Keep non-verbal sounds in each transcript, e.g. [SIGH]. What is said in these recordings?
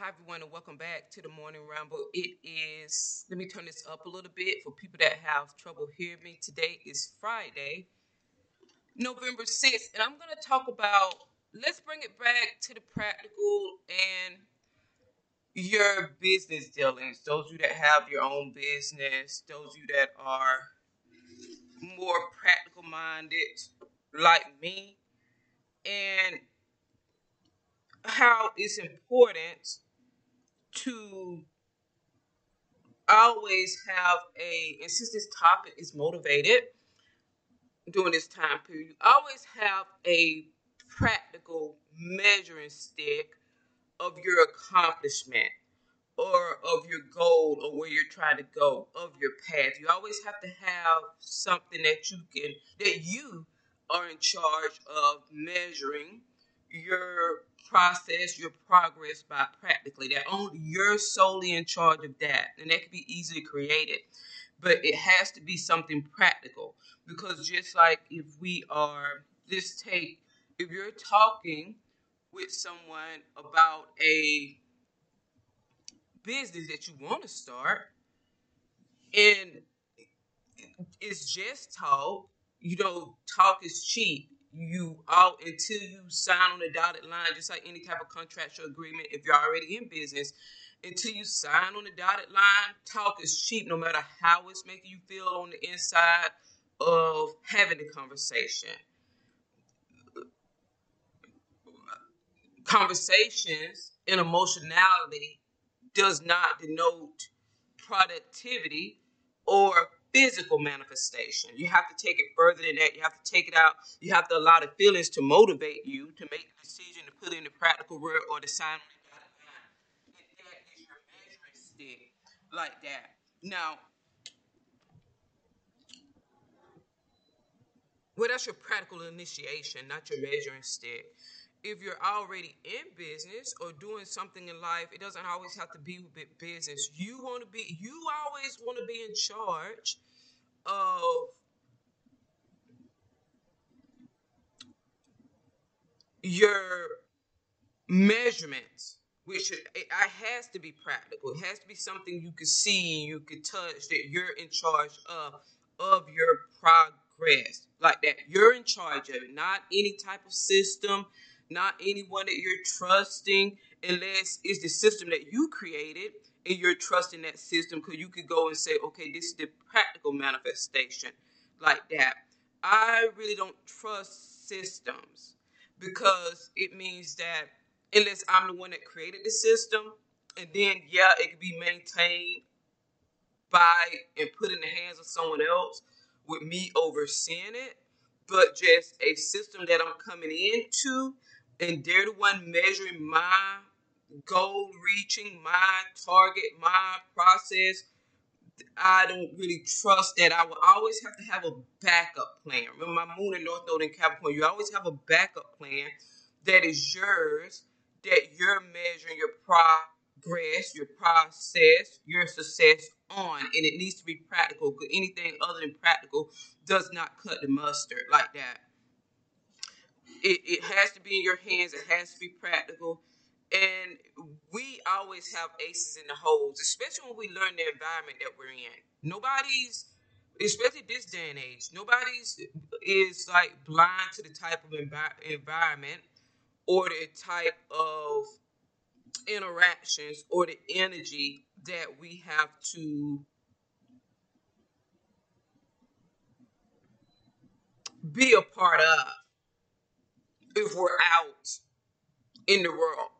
hi everyone, and welcome back to the morning ramble. It is, let me turn this up a little bit for people that have trouble hearing me. Today is Friday, November 6th, and I'm going to talk about let's bring it back to the practical and your business dealings. Those of you that have your own business, those of you that are more practical minded like me, and how it's important to always have a and since this topic is motivated during this time period you always have a practical measuring stick of your accomplishment or of your goal or where you're trying to go of your path. You always have to have something that you can that you are in charge of measuring your process, your progress by practically that. Only you're solely in charge of that, and that can be easily created. But it has to be something practical because just like if we are, just take if you're talking with someone about a business that you want to start, and it's just talk. You know, talk is cheap you out until you sign on the dotted line, just like any type of contractual agreement, if you're already in business, until you sign on the dotted line, talk is cheap no matter how it's making you feel on the inside of having the conversation. Conversations and emotionality does not denote productivity or physical manifestation. You have to take it further than that. You have to take it out. You have to allow the feelings to motivate you to make the decision to put in the practical work or the sign the that is your measuring stick like that. Now, well, that's your practical initiation, not your measuring stick if you're already in business or doing something in life, it doesn't always have to be with business. You want to be, you always want to be in charge of your measurements, which it, has to be practical. It has to be something you can see you can touch that you're in charge of of your progress like that. You're in charge of it, not any type of system not anyone that you're trusting, unless it's the system that you created and you're trusting that system because you could go and say, okay, this is the practical manifestation like that. I really don't trust systems because it means that unless I'm the one that created the system, and then yeah, it could be maintained by and put in the hands of someone else with me overseeing it, but just a system that I'm coming into and they're the one measuring my goal reaching, my target, my process. I don't really trust that. I will always have to have a backup plan. Remember, my moon and North Node in Capricorn, you always have a backup plan that is yours, that you're measuring your progress, your process, your success on. And it needs to be practical because anything other than practical does not cut the mustard like that it, it has to be in your hands. It has to be practical. And we always have aces in the holes, especially when we learn the environment that we're in. Nobody's, especially this day and age, nobody's is like blind to the type of envi- environment or the type of interactions or the energy that we have to be a part of if we're out in the world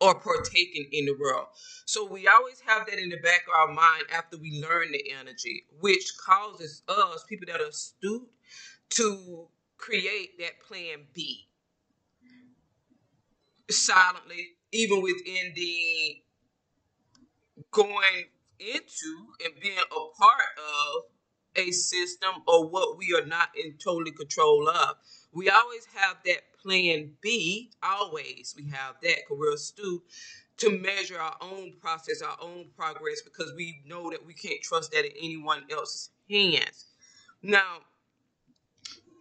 or partaking in the world. So we always have that in the back of our mind after we learn the energy, which causes us, people that are astute, to create that plan B silently, even within the going into and being a part of a system or what we are not in totally control of. We always have that plan B, always we have that we're astute to measure our own process, our own progress, because we know that we can't trust that in anyone else's hands. Now,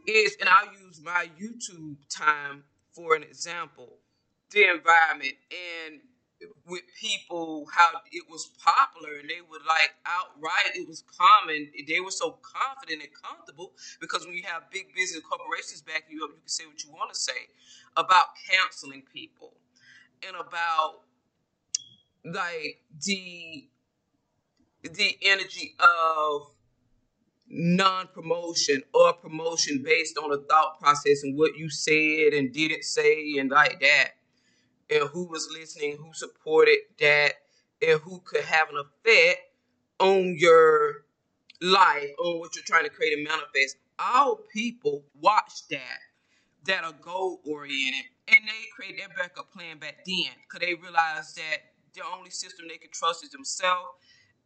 is and I'll use my YouTube time for an example, the environment. And with people how it was popular and they would like outright it was common. They were so confident and comfortable because when you have big business corporations backing you up you can say what you want to say about counseling people and about like the the energy of non-promotion or promotion based on a thought process and what you said and didn't say and like that and who was listening who supported that and who could have an effect on your life on what you're trying to create and manifest. All people watch that that are goal oriented and they create their backup plan back then because they realize that the only system they can trust is themselves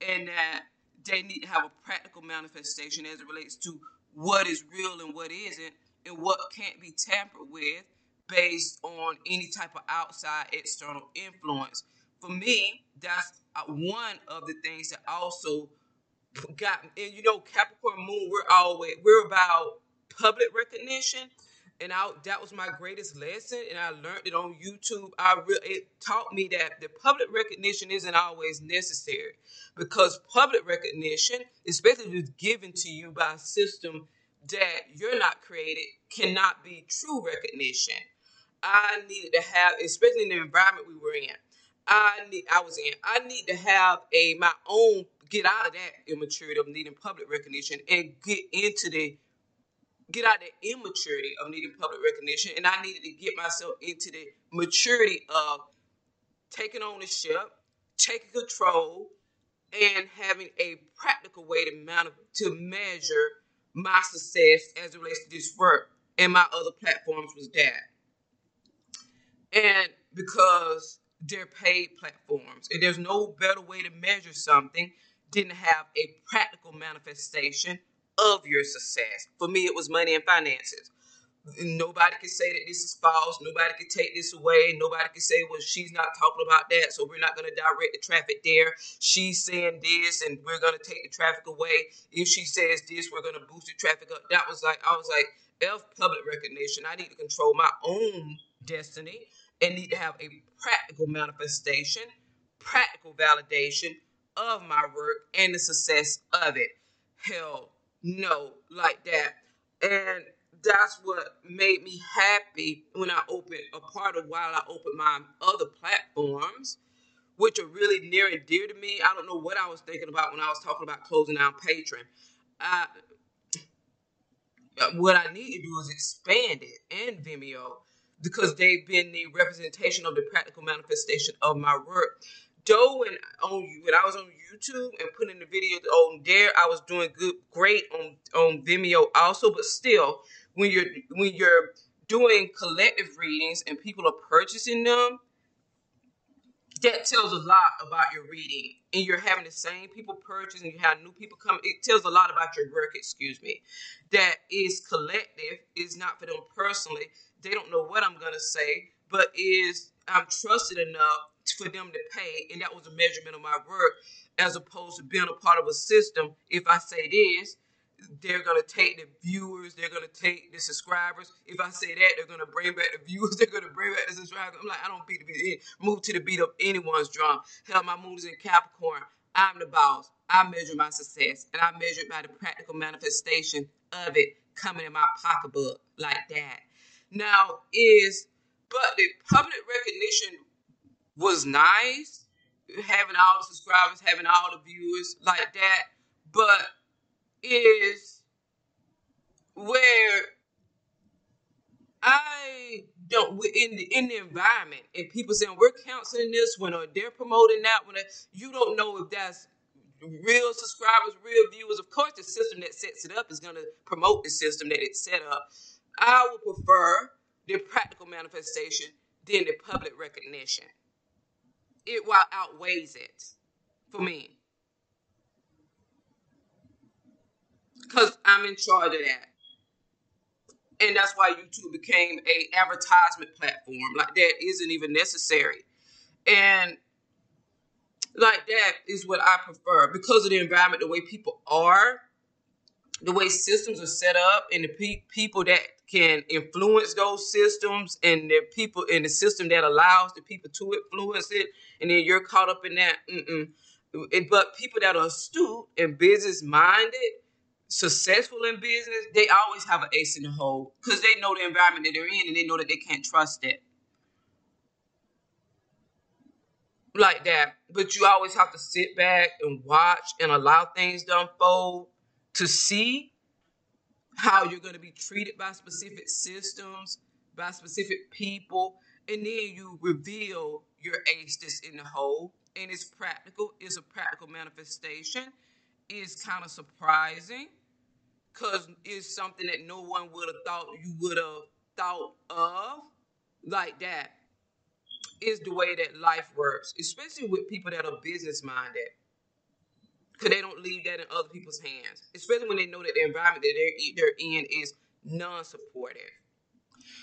and that they need to have a practical manifestation as it relates to what is real and what isn't, and what can't be tampered with based on any type of outside external influence. For me, that's uh, one of the things that also got, and you know, Capricorn Moon, we're always, we're about public recognition and I, that was my greatest lesson, and I learned it on YouTube. I re- it taught me that the public recognition isn't always necessary because public recognition, especially if it's given to you by a system that you're not created, cannot be true recognition. I needed to have, especially in the environment we were in. I need, I was in. I need to have a my own get out of that immaturity of needing public recognition and get into the get out of the immaturity of needing public recognition, and I needed to get myself into the maturity of taking ownership, taking control, and having a practical way to man- to measure my success as it relates to this work. And my other platforms was that. And because they're paid platforms, and there's no better way to measure something didn't have a practical manifestation of your success. For me, it was money and finances. Nobody can say that this is false. Nobody can take this away. Nobody can say, well, she's not talking about that, so we're not going to direct the traffic there. She's saying this, and we're going to take the traffic away. If she says this, we're going to boost the traffic up. That was like, I was like, F public recognition. I need to control my own destiny and need to have a practical manifestation, practical validation of my work and the success of it. Hell, no, like that. And that's what made me happy when I opened a part of while I opened my other platforms, which are really near and dear to me. I don't know what I was thinking about when I was talking about closing down Patreon. What I need to do is expand it and Vimeo because they've been the representation of the practical manifestation of my work. Though when on when I was on YouTube and putting the videos on there, I was doing good, great on on Vimeo also. But still, when you're when you're doing collective readings and people are purchasing them, that tells a lot about your reading. And you're having the same people purchase, and you have new people come. It tells a lot about your work. Excuse me. That is collective. Is not for them personally. They don't know what I'm gonna say, but is I'm trusted enough for them to pay, and that was a measurement of my work, as opposed to being a part of a system. If I say this, they're gonna take the viewers, they're gonna take the subscribers. If I say that, they're gonna bring back the viewers, [LAUGHS] they're gonna bring back the subscribers. I'm like, I don't beat the beat, move to the beat of anyone's drum. Hell, my moon is in Capricorn. I'm the boss. I measure my success, and I measure it by the practical manifestation of it coming in my pocketbook like that. Now is, but the public recognition was nice, having all the subscribers, having all the viewers like that, but is where I don't in the in the environment and people saying we're counseling this one or they're promoting that one. You don't know if that's real subscribers, real viewers. Of course, the system that sets it up is going to promote the system that it's set up. I would prefer the practical manifestation than the public recognition it while outweighs it for me. Because I'm in charge of that. And that's why YouTube became a advertisement platform. Like that isn't even necessary. And like that is what I prefer because of the environment, the way people are, the way systems are set up, and the pe- people that can influence those systems and the people in the system that allows the people to influence it, and then you're caught up in that. Mm-mm. But people that are astute and business minded, successful in business, they always have an ace in the hole because they know the environment that they're in and they know that they can't trust it. Like that. But you always have to sit back and watch and allow things to unfold to see how you're going to be treated by specific systems, by specific people, and then you reveal your ace that's in the hole. And it's practical, it's a practical manifestation. It's kind of surprising because it's something that no one would have thought you would have thought of like that is the way that life works, especially with people that are business minded because they don't leave that in other people's hands, especially when they know that the environment that they're, they're in is non-supportive.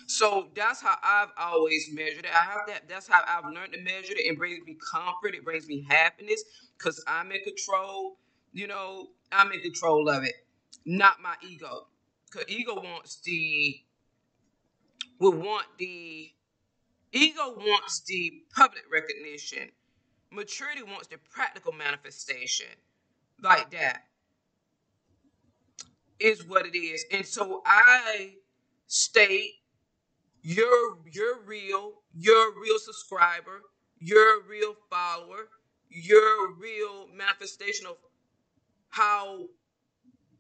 So that's how I've always measured it. I have that. That's how I've learned to measure it. It brings me comfort. It brings me happiness because I'm in control. You know, I'm in control of it, not my ego. Because ego wants the, will want the, ego wants the public recognition. Maturity wants the practical manifestation like that is what it is. And so I state you're you're real, you're a real subscriber, you're a real follower, you're a real manifestation of how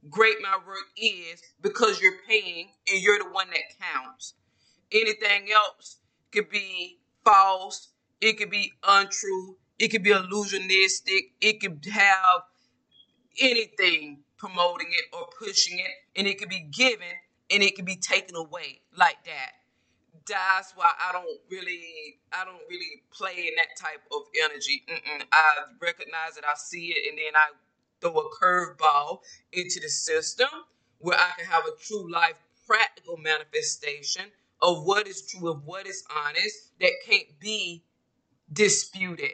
great my work is because you're paying and you're the one that counts. Anything else could be false, it could be untrue, it could be illusionistic, it could have anything promoting it or pushing it, and it could be given and it could be taken away like that. That's why I don't really, I don't really play in that type of energy. Mm-mm. I recognize it, I see it, and then I throw a curveball into the system where I can have a true life practical manifestation of what is true, of what is honest, that can't be disputed.